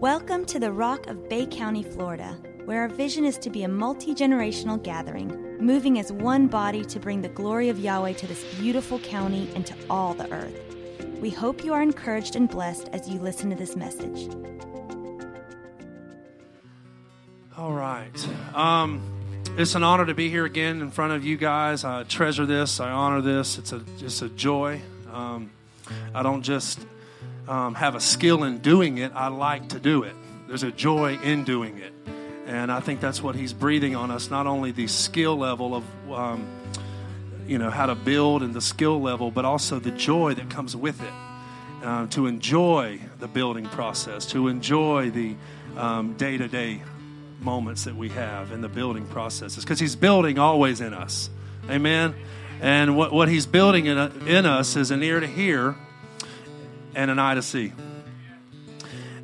Welcome to the Rock of Bay County, Florida, where our vision is to be a multi generational gathering, moving as one body to bring the glory of Yahweh to this beautiful county and to all the earth. We hope you are encouraged and blessed as you listen to this message. All right. Um, it's an honor to be here again in front of you guys. I treasure this. I honor this. It's a it's a joy. Um, I don't just um, have a skill in doing it. I like to do it. There's a joy in doing it, and I think that's what he's breathing on us. Not only the skill level of um, you know how to build and the skill level, but also the joy that comes with it. Uh, to enjoy the building process, to enjoy the day to day moments that we have in the building processes because he's building always in us amen and what, what he's building in, in us is an ear to hear and an eye to see.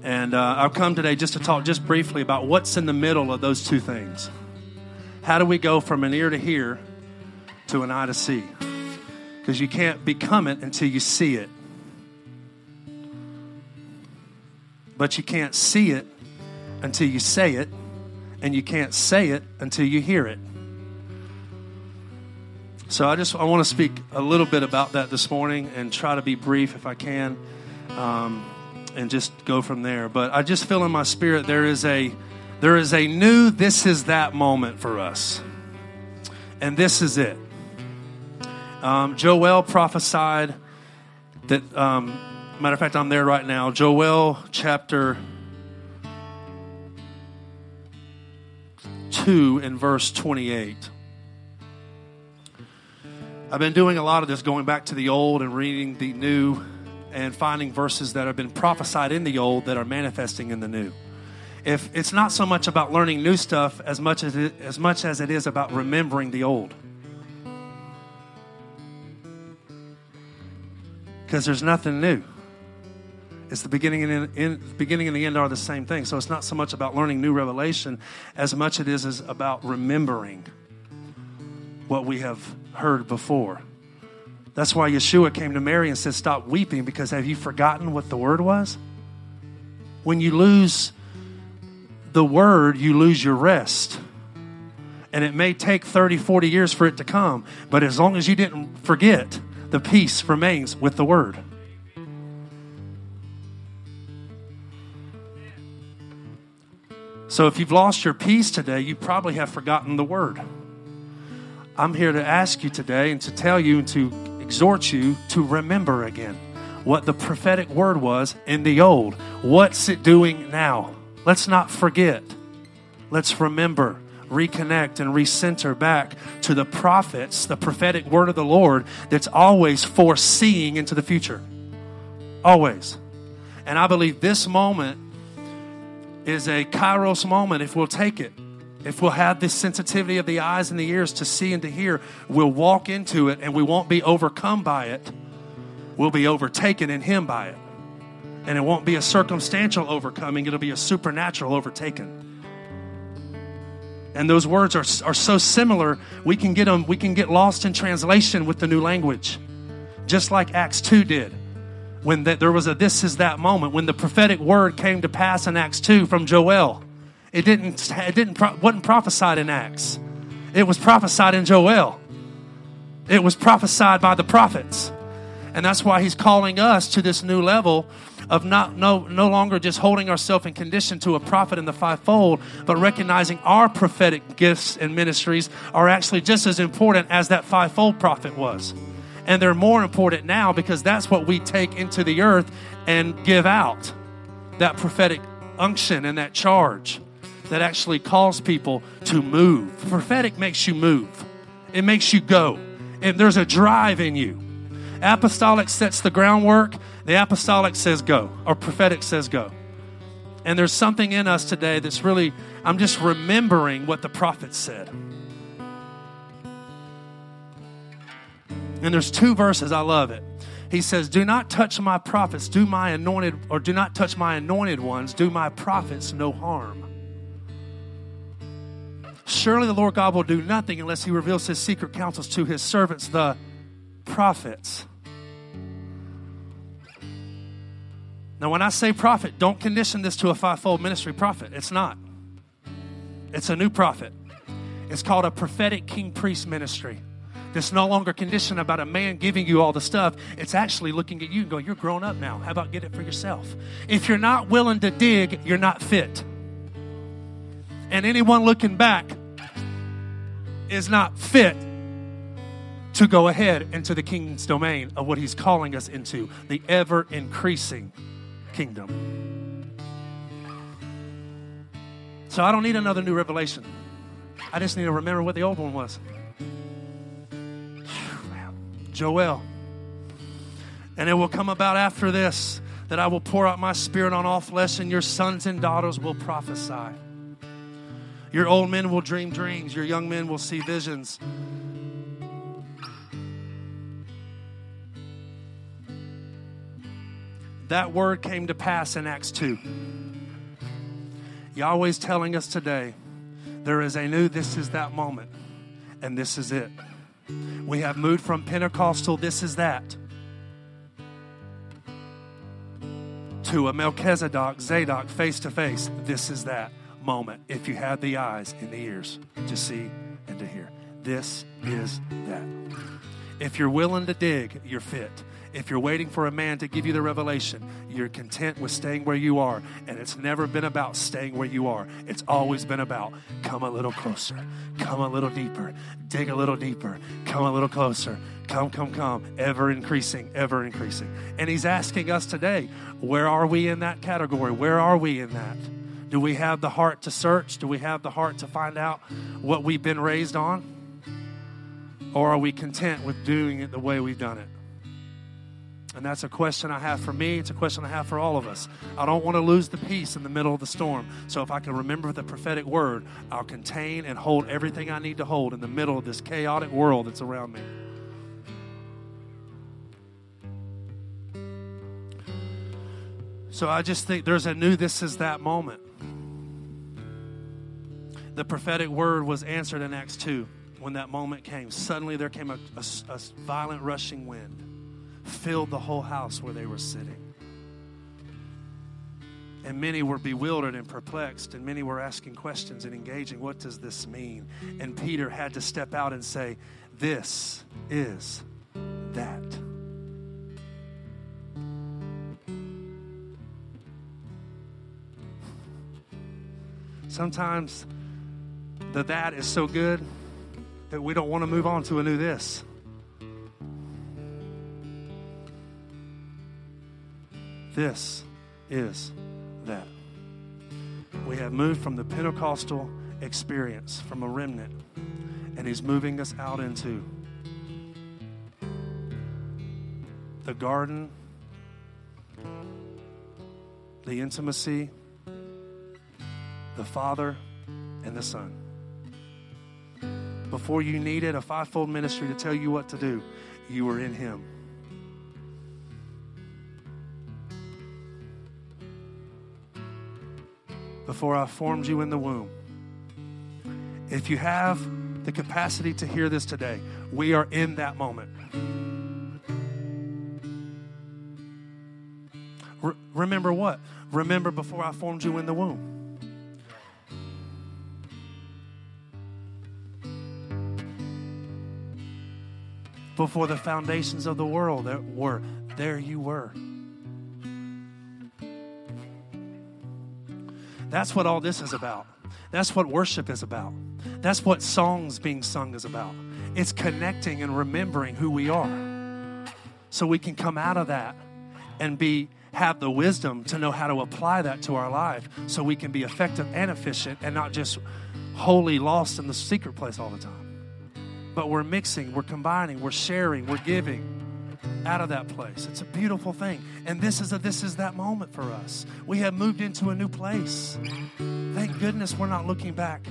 And uh, i've come today just to talk just briefly about what's in the middle of those two things. How do we go from an ear to hear to an eye to see? Because you can't become it until you see it. But you can't see it until you say it and you can't say it until you hear it. So I just I want to speak a little bit about that this morning and try to be brief if I can, um, and just go from there. But I just feel in my spirit there is a there is a new this is that moment for us, and this is it. Um, Joel prophesied that. Um, matter of fact, I'm there right now. Joel chapter 2 and verse 28. I've been doing a lot of this going back to the old and reading the new and finding verses that have been prophesied in the old that are manifesting in the new. If it's not so much about learning new stuff as much as it, as much as it is about remembering the old. Because there's nothing new. It's the beginning and in, beginning and the end are the same thing. So it's not so much about learning new revelation as much as it is, is about remembering what we have heard before. That's why Yeshua came to Mary and said, Stop weeping, because have you forgotten what the word was? When you lose the word, you lose your rest. And it may take 30, 40 years for it to come, but as long as you didn't forget, the peace remains with the word. So if you've lost your peace today, you probably have forgotten the word. I'm here to ask you today and to tell you and to exhort you to remember again what the prophetic word was in the old. What's it doing now? Let's not forget. Let's remember, reconnect, and recenter back to the prophets, the prophetic word of the Lord that's always foreseeing into the future. Always. And I believe this moment is a kairos moment if we'll take it. If we'll have this sensitivity of the eyes and the ears to see and to hear, we'll walk into it and we won't be overcome by it. We'll be overtaken in Him by it. And it won't be a circumstantial overcoming, it'll be a supernatural overtaken. And those words are, are so similar, we can get them, we can get lost in translation with the new language. Just like Acts 2 did when the, there was a this is that moment when the prophetic word came to pass in Acts 2 from Joel. It didn't it didn't wasn't prophesied in Acts. It was prophesied in Joel. It was prophesied by the prophets. And that's why he's calling us to this new level of not no no longer just holding ourselves in condition to a prophet in the fivefold, but recognizing our prophetic gifts and ministries are actually just as important as that fivefold prophet was. And they're more important now because that's what we take into the earth and give out that prophetic unction and that charge that actually calls people to move. Prophetic makes you move, it makes you go. And there's a drive in you. Apostolic sets the groundwork, the apostolic says go, or prophetic says go. And there's something in us today that's really, I'm just remembering what the prophet said. And there's two verses, I love it. He says, Do not touch my prophets, do my anointed, or do not touch my anointed ones, do my prophets no harm. Surely the Lord God will do nothing unless he reveals his secret counsels to his servants, the prophets. Now, when I say prophet, don't condition this to a fivefold ministry prophet. It's not. It's a new prophet. It's called a prophetic king priest ministry. That's no longer conditioned about a man giving you all the stuff. It's actually looking at you and going, You're grown up now. How about get it for yourself? If you're not willing to dig, you're not fit. And anyone looking back is not fit to go ahead into the king's domain of what he's calling us into the ever increasing kingdom. So I don't need another new revelation. I just need to remember what the old one was. Joel. And it will come about after this that I will pour out my spirit on all flesh, and your sons and daughters will prophesy. Your old men will dream dreams, your young men will see visions. That word came to pass in Acts 2. Yahweh's telling us today there is a new, this is that moment, and this is it. We have moved from Pentecostal, this is that, to a Melchizedek, Zadok, face to face, this is that moment. If you have the eyes and the ears to see and to hear, this is that. If you're willing to dig, you're fit. If you're waiting for a man to give you the revelation, you're content with staying where you are. And it's never been about staying where you are. It's always been about come a little closer, come a little deeper, dig a little deeper, come a little closer, come, come, come, ever increasing, ever increasing. And he's asking us today, where are we in that category? Where are we in that? Do we have the heart to search? Do we have the heart to find out what we've been raised on? Or are we content with doing it the way we've done it? And that's a question I have for me. It's a question I have for all of us. I don't want to lose the peace in the middle of the storm. So if I can remember the prophetic word, I'll contain and hold everything I need to hold in the middle of this chaotic world that's around me. So I just think there's a new this is that moment. The prophetic word was answered in Acts 2 when that moment came. Suddenly there came a, a, a violent rushing wind filled the whole house where they were sitting. And many were bewildered and perplexed, and many were asking questions and engaging. What does this mean? And Peter had to step out and say, This is that. Sometimes the that is so good that we don't want to move on to a new this. This is that. We have moved from the Pentecostal experience, from a remnant, and He's moving us out into the garden, the intimacy, the Father, and the Son. Before you needed a fivefold ministry to tell you what to do, you were in Him. before I formed you in the womb. If you have the capacity to hear this today, we are in that moment. Re- remember what? Remember before I formed you in the womb. Before the foundations of the world that were, there you were. That's what all this is about. That's what worship is about. That's what songs being sung is about. It's connecting and remembering who we are. So we can come out of that and be have the wisdom to know how to apply that to our life so we can be effective and efficient and not just wholly lost in the secret place all the time. But we're mixing, we're combining, we're sharing, we're giving out of that place. It's a beautiful thing. And this is a this is that moment for us. We have moved into a new place. Thank goodness we're not looking back.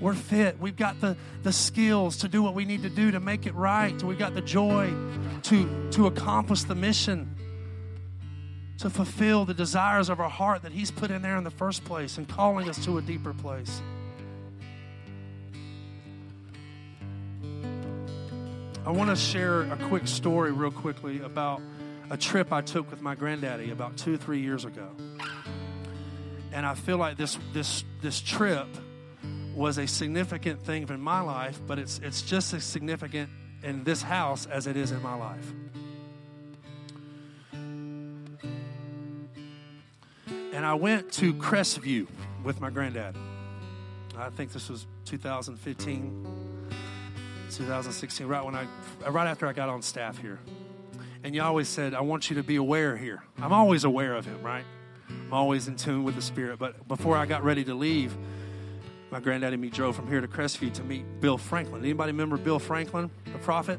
We're fit. We've got the, the skills to do what we need to do to make it right. We've got the joy to, to accomplish the mission, to fulfill the desires of our heart that He's put in there in the first place and calling us to a deeper place. I want to share a quick story, real quickly, about a trip I took with my granddaddy about two or three years ago. And I feel like this, this, this trip was a significant thing in my life, but it's, it's just as significant in this house as it is in my life. And I went to Crestview with my granddad. I think this was 2015, 2016, right when I, right after I got on staff here. And you always said, I want you to be aware here. I'm always aware of him, right? I'm always in tune with the Spirit. But before I got ready to leave, my granddad and me drove from here to Crestview to meet Bill Franklin. Anybody remember Bill Franklin, the prophet?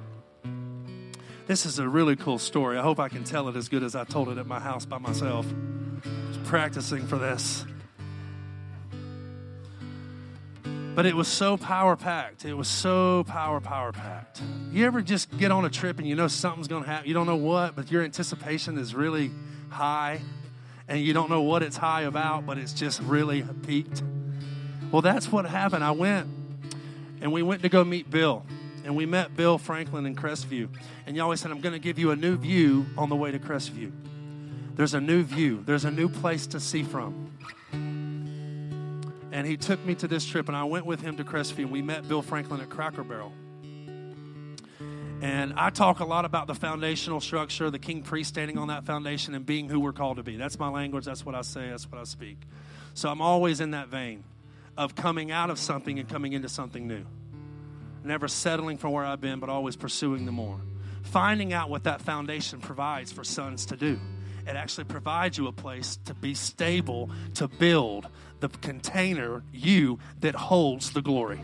This is a really cool story. I hope I can tell it as good as I told it at my house by myself. practicing for this. But it was so power packed. It was so power, power packed. You ever just get on a trip and you know something's going to happen? You don't know what, but your anticipation is really high and you don't know what it's high about, but it's just really peaked. Well, that's what happened. I went and we went to go meet Bill. And we met Bill Franklin in Crestview. And Yahweh said, I'm going to give you a new view on the way to Crestview. There's a new view, there's a new place to see from. And he took me to this trip, and I went with him to Crestview. And we met Bill Franklin at Cracker Barrel. And I talk a lot about the foundational structure, the king priest standing on that foundation and being who we're called to be. That's my language. That's what I say. That's what I speak. So I'm always in that vein of coming out of something and coming into something new. Never settling for where I've been, but always pursuing the more. Finding out what that foundation provides for sons to do. It actually provides you a place to be stable, to build the container, you, that holds the glory.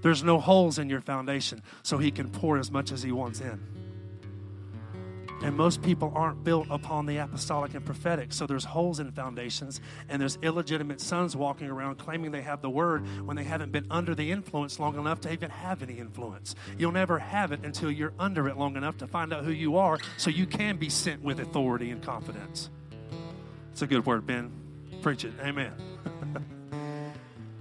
There's no holes in your foundation, so He can pour as much as He wants in. And most people aren't built upon the apostolic and prophetic. So there's holes in foundations, and there's illegitimate sons walking around claiming they have the word when they haven't been under the influence long enough to even have any influence. You'll never have it until you're under it long enough to find out who you are so you can be sent with authority and confidence. It's a good word, Ben. Preach it. Amen.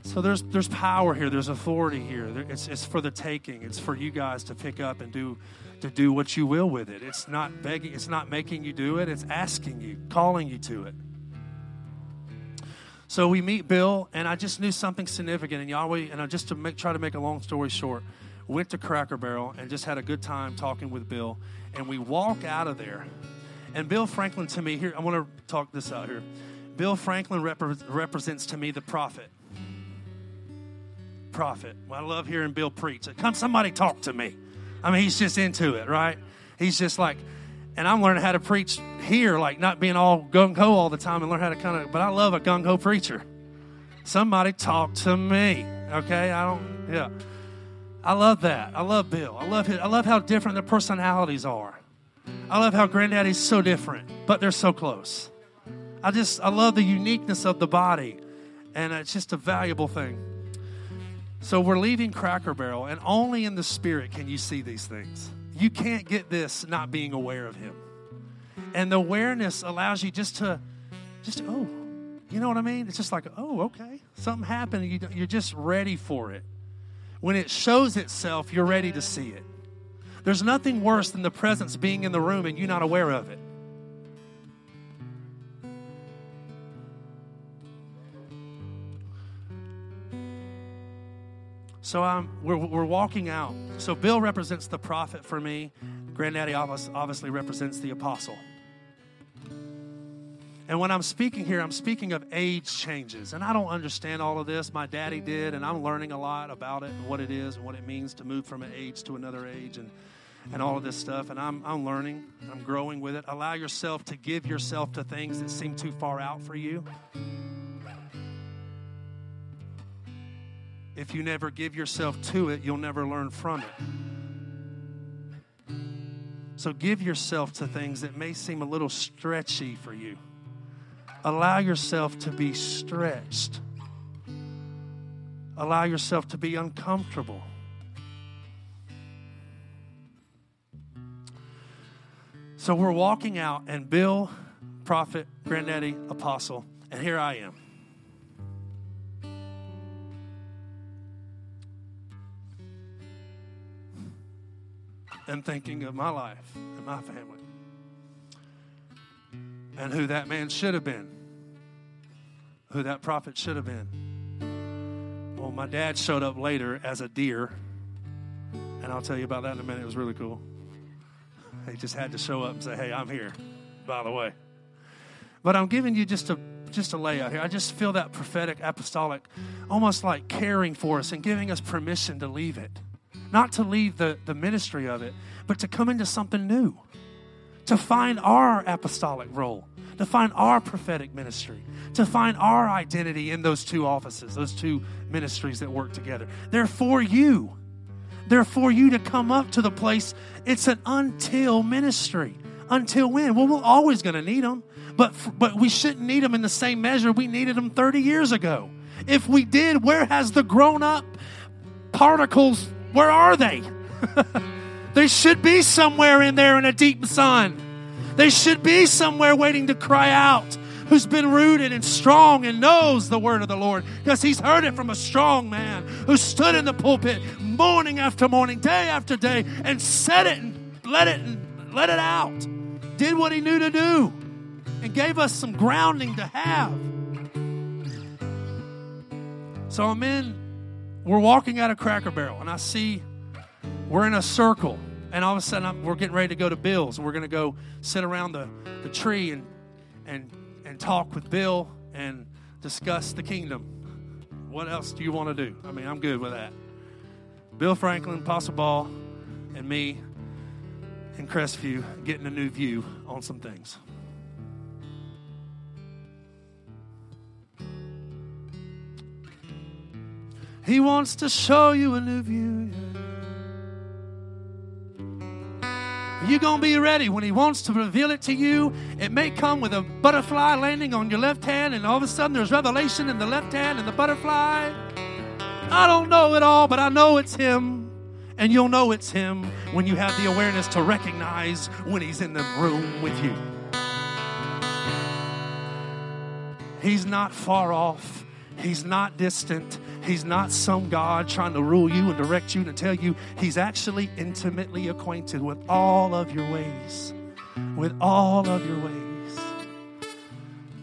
So there's there's power here. There's authority here. It's it's for the taking. It's for you guys to pick up and do to do what you will with it. It's not begging. It's not making you do it. It's asking you, calling you to it. So we meet Bill, and I just knew something significant. And Yahweh, and I just to make, try to make a long story short, went to Cracker Barrel and just had a good time talking with Bill. And we walk out of there, and Bill Franklin to me here. I want to talk this out here. Bill Franklin represents to me the prophet prophet. Well, I love hearing Bill preach. Come, somebody talk to me. I mean, he's just into it, right? He's just like, and I'm learning how to preach here, like not being all gung ho all the time and learn how to kind of, but I love a gung ho preacher. Somebody talk to me, okay? I don't, yeah. I love that. I love Bill. I love his, I love how different their personalities are. I love how Granddaddy's so different, but they're so close. I just, I love the uniqueness of the body, and it's just a valuable thing. So we're leaving Cracker Barrel, and only in the Spirit can you see these things. You can't get this not being aware of Him. And the awareness allows you just to, just, oh, you know what I mean? It's just like, oh, okay. Something happened. You, you're just ready for it. When it shows itself, you're ready to see it. There's nothing worse than the presence being in the room and you not aware of it. So um, we're, we're walking out. So Bill represents the prophet for me. Granddaddy obviously represents the apostle. And when I'm speaking here, I'm speaking of age changes. And I don't understand all of this. My daddy did, and I'm learning a lot about it and what it is and what it means to move from an age to another age and, and all of this stuff. And I'm, I'm learning, I'm growing with it. Allow yourself to give yourself to things that seem too far out for you. If you never give yourself to it, you'll never learn from it. So give yourself to things that may seem a little stretchy for you. Allow yourself to be stretched. Allow yourself to be uncomfortable. So we're walking out, and Bill, prophet, granddaddy, apostle, and here I am. And thinking of my life and my family and who that man should have been, who that prophet should have been. Well, my dad showed up later as a deer, and I'll tell you about that in a minute. It was really cool. He just had to show up and say, "Hey, I'm here." By the way, but I'm giving you just a just a layout here. I just feel that prophetic, apostolic, almost like caring for us and giving us permission to leave it. Not to leave the, the ministry of it, but to come into something new, to find our apostolic role, to find our prophetic ministry, to find our identity in those two offices, those two ministries that work together. They're for you. They're for you to come up to the place. It's an until ministry. Until when? Well, we're always going to need them, but but we shouldn't need them in the same measure we needed them 30 years ago. If we did, where has the grown up particles? Where are they? they should be somewhere in there in a deep sun. They should be somewhere waiting to cry out. Who's been rooted and strong and knows the word of the Lord because he's heard it from a strong man who stood in the pulpit morning after morning, day after day, and said it and let it and let it out did what he knew to do, and gave us some grounding to have. So I'm in, we're walking out of Cracker Barrel, and I see we're in a circle, and all of a sudden I'm, we're getting ready to go to Bill's. And we're going to go sit around the, the tree and, and, and talk with Bill and discuss the kingdom. What else do you want to do? I mean, I'm good with that. Bill Franklin, Apostle Ball, and me in Crestview getting a new view on some things. He wants to show you a new view. Are you going to be ready when He wants to reveal it to you? It may come with a butterfly landing on your left hand, and all of a sudden there's revelation in the left hand and the butterfly. I don't know it all, but I know it's Him. And you'll know it's Him when you have the awareness to recognize when He's in the room with you. He's not far off. He's not distant. He's not some God trying to rule you and direct you and tell you. He's actually intimately acquainted with all of your ways. With all of your ways.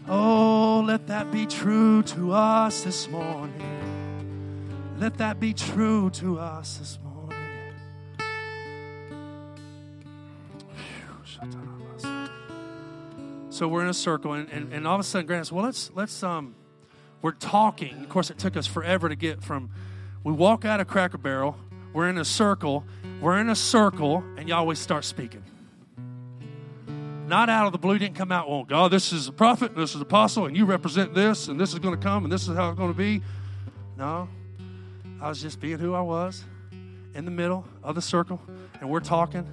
Oh, let that be true to us this morning. Let that be true to us this morning. So we're in a circle, and, and, and all of a sudden, Grant says, "Well, let's let's um, we're talking. Of course, it took us forever to get from. We walk out of Cracker Barrel. We're in a circle. We're in a circle, and Yahweh starts speaking. Not out of the blue. Didn't come out. Well, God, this is a prophet. This is apostle, and you represent this, and this is going to come, and this is how it's going to be. No, I was just being who I was, in the middle of the circle, and we're talking,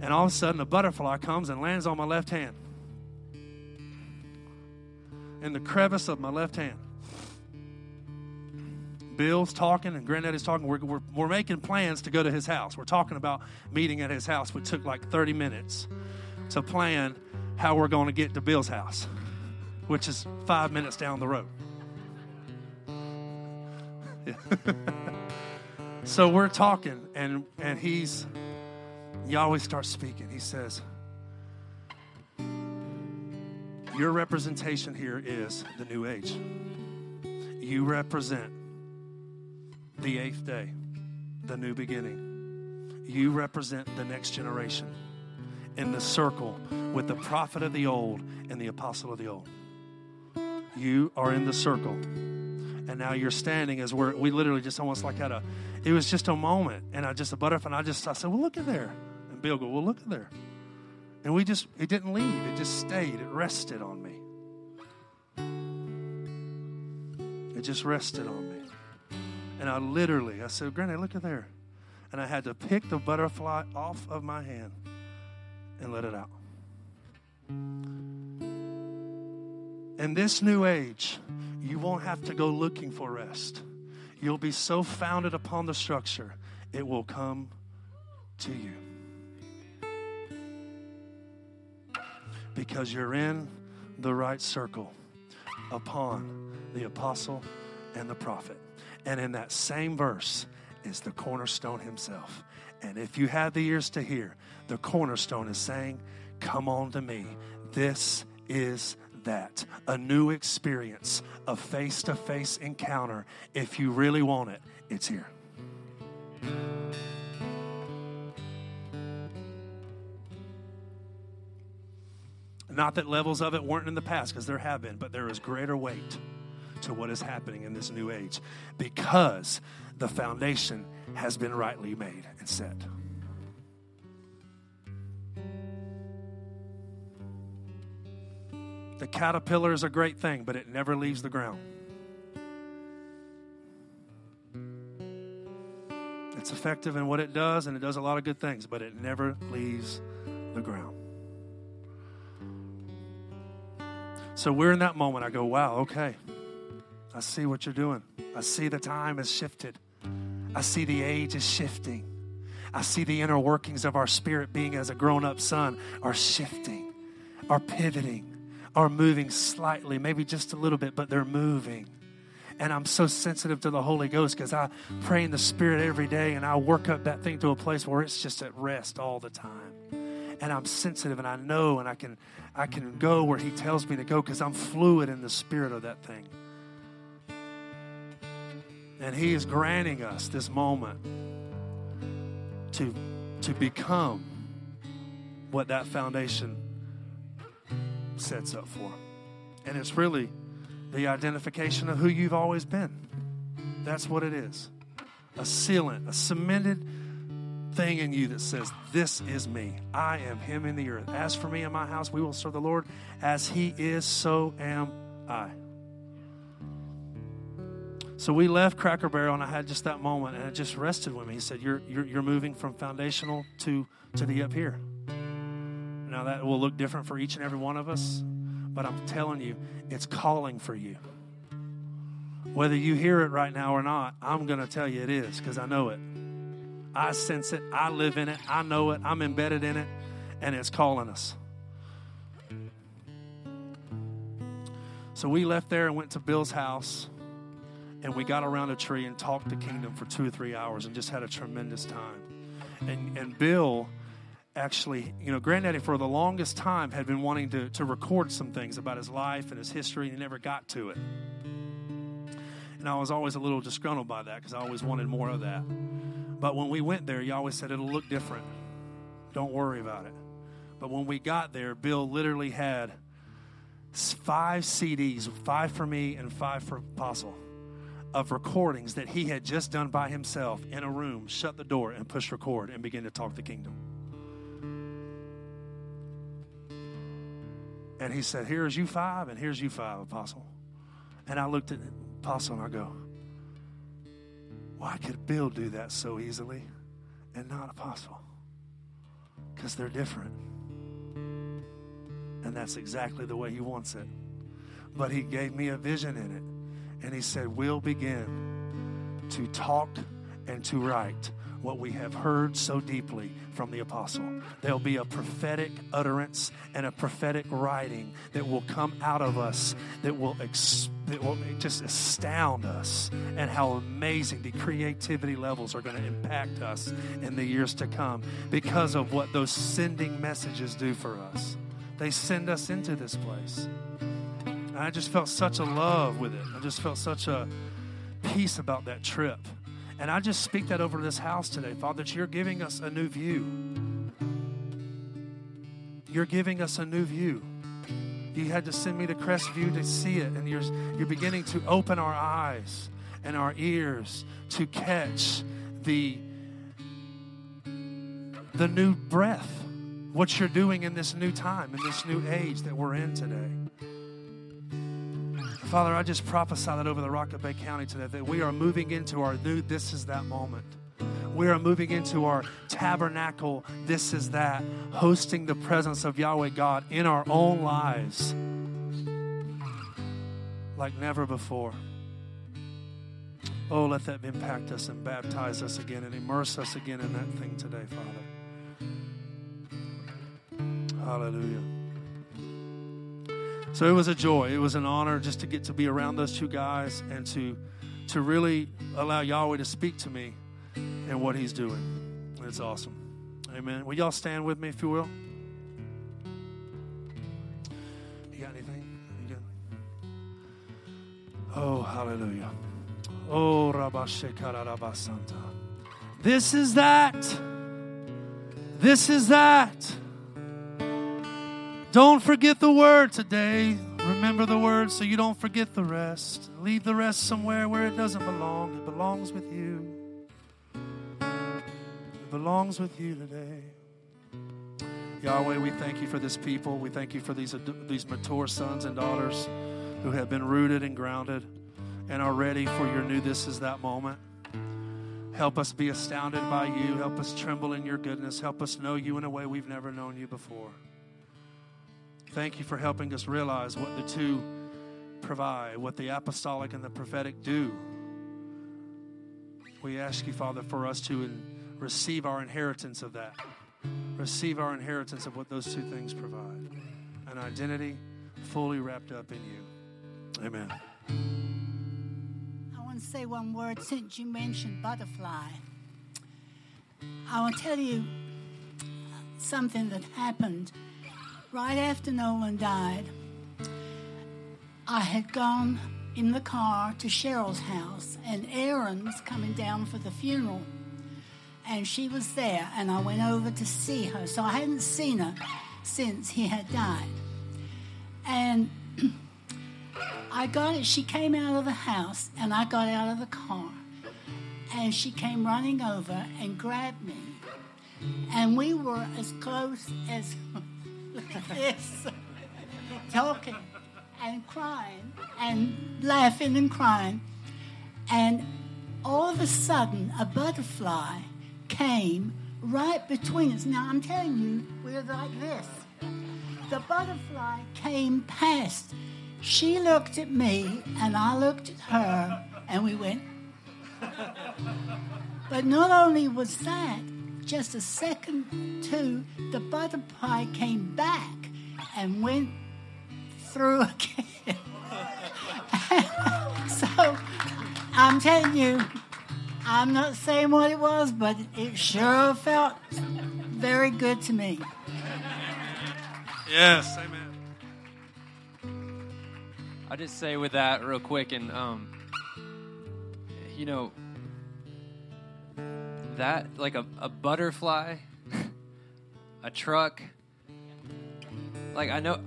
and all of a sudden, a butterfly comes and lands on my left hand in the crevice of my left hand. Bill's talking and Granddaddy's talking. We're, we're, we're making plans to go to his house. We're talking about meeting at his house. We took like 30 minutes to plan how we're going to get to Bill's house, which is five minutes down the road. so we're talking, and, and he's, Yahweh starts speaking. He says, your representation here is the new age. You represent the eighth day, the new beginning. You represent the next generation in the circle with the prophet of the old and the apostle of the old. You are in the circle. And now you're standing as we're, we literally just almost like had a, it was just a moment. And I just, a butterfly, and I just, I said, well, look at there. And Bill go, well, look at there. And we just, it didn't leave. It just stayed. It rested on me. It just rested on me. And I literally, I said, Granny, look at there. And I had to pick the butterfly off of my hand and let it out. In this new age, you won't have to go looking for rest. You'll be so founded upon the structure, it will come to you. because you're in the right circle upon the apostle and the prophet. And in that same verse, is the cornerstone himself. And if you have the ears to hear, the cornerstone is saying, Come on to me. This is that a new experience, a face to face encounter. If you really want it, it's here. Not that levels of it weren't in the past, because there have been, but there is greater weight to what is happening in this new age because the foundation has been rightly made and set. The caterpillar is a great thing, but it never leaves the ground. It's effective in what it does, and it does a lot of good things, but it never leaves the ground. So we're in that moment. I go, wow, okay. I see what you're doing. I see the time has shifted. I see the age is shifting. I see the inner workings of our spirit being as a grown up son are shifting, are pivoting, are moving slightly, maybe just a little bit, but they're moving. And I'm so sensitive to the Holy Ghost because I pray in the Spirit every day and I work up that thing to a place where it's just at rest all the time. And I'm sensitive and I know and I can I can go where He tells me to go because I'm fluid in the spirit of that thing. And He is granting us this moment to, to become what that foundation sets up for. And it's really the identification of who you've always been. That's what it is a sealant, a cemented thing in you that says, This is me. I am Him in the earth. As for me and my house, we will serve the Lord. As He is, so am I. So we left Cracker Barrel, and I had just that moment, and it just rested with me. He said, "You're you're, you're moving from foundational to to the up here." Now that will look different for each and every one of us, but I'm telling you, it's calling for you. Whether you hear it right now or not, I'm going to tell you it is because I know it. I sense it. I live in it. I know it. I'm embedded in it, and it's calling us. So we left there and went to Bill's house and we got around a tree and talked the kingdom for two or three hours and just had a tremendous time. And, and Bill actually, you know, Granddaddy for the longest time had been wanting to, to record some things about his life and his history, and he never got to it. And I was always a little disgruntled by that because I always wanted more of that. But when we went there, he always said it'll look different. Don't worry about it. But when we got there, Bill literally had five CDs, five for me and five for Apostle of recordings that he had just done by himself in a room, shut the door, and push record and begin to talk the kingdom. And he said, Here's you five, and here's you five, Apostle. And I looked at Apostle and I go, Why could Bill do that so easily and not Apostle? Because they're different. And that's exactly the way he wants it. But he gave me a vision in it and he said, We'll begin to talk and to write what we have heard so deeply from the apostle. There'll be a prophetic utterance and a prophetic writing that will come out of us that will, that will just astound us and how amazing the creativity levels are going to impact us in the years to come because of what those sending messages do for us. They send us into this place. And I just felt such a love with it. I just felt such a peace about that trip. And I just speak that over this house today, Father, that you're giving us a new view. You're giving us a new view. You had to send me to Crestview to see it, and you're, you're beginning to open our eyes and our ears to catch the, the new breath, what you're doing in this new time, in this new age that we're in today. Father, I just prophesy that over the Rock of Bay County today that we are moving into our new this is that moment. We are moving into our tabernacle, this is that, hosting the presence of Yahweh God in our own lives like never before. Oh, let that impact us and baptize us again and immerse us again in that thing today, Father. Hallelujah. So it was a joy. It was an honor just to get to be around those two guys and to to really allow Yahweh to speak to me and what He's doing. It's awesome. Amen. Will y'all stand with me, if you will? You got anything? You good? Oh, hallelujah. Oh, Rabashekarabasanta. This is that. This is that. Don't forget the word today. Remember the word so you don't forget the rest. Leave the rest somewhere where it doesn't belong. It belongs with you. It belongs with you today. Yahweh, we thank you for this people. We thank you for these, these mature sons and daughters who have been rooted and grounded and are ready for your new this is that moment. Help us be astounded by you. Help us tremble in your goodness. Help us know you in a way we've never known you before. Thank you for helping us realize what the two provide, what the apostolic and the prophetic do. We ask you, Father, for us to receive our inheritance of that. Receive our inheritance of what those two things provide an identity fully wrapped up in you. Amen. I want to say one word since you mentioned butterfly. I want to tell you something that happened right after Nolan died, I had gone in the car to Cheryl's house, and Erin was coming down for the funeral. And she was there, and I went over to see her. So I hadn't seen her since he had died. And I got it. She came out of the house, and I got out of the car. And she came running over and grabbed me. And we were as close as this, talking and crying and laughing and crying. And all of a sudden, a butterfly came right between us. Now, I'm telling you, we're like this. The butterfly came past. She looked at me, and I looked at her, and we went. but not only was that, just a second two, the butterfly came back and went through again. so I'm telling you, I'm not saying what it was, but it sure felt very good to me. Yes, amen. I just say with that real quick, and um, you know, that like a, a butterfly, a truck. Like I know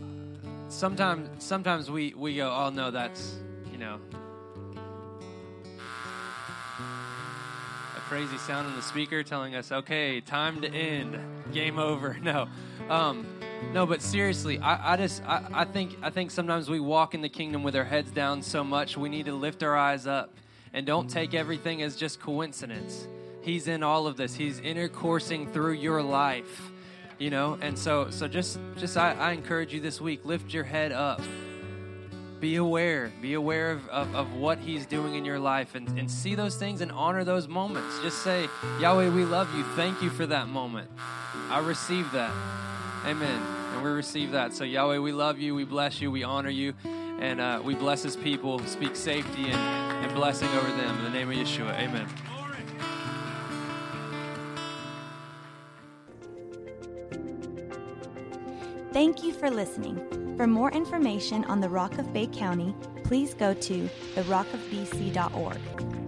sometimes sometimes we we go, oh no, that's you know a crazy sound in the speaker telling us, okay, time to end, game over. No, um, no, but seriously, I, I just I, I think I think sometimes we walk in the kingdom with our heads down so much we need to lift our eyes up and don't take everything as just coincidence. He's in all of this. He's intercoursing through your life, you know. And so, so just, just I, I encourage you this week: lift your head up. Be aware. Be aware of, of, of what He's doing in your life, and, and see those things and honor those moments. Just say, Yahweh, we love you. Thank you for that moment. I receive that. Amen. And we receive that. So, Yahweh, we love you. We bless you. We honor you. And uh, we bless His people. Speak safety and, and blessing over them. In the name of Yeshua. Amen. Thank you for listening. For more information on the Rock of Bay County, please go to therockofbc.org.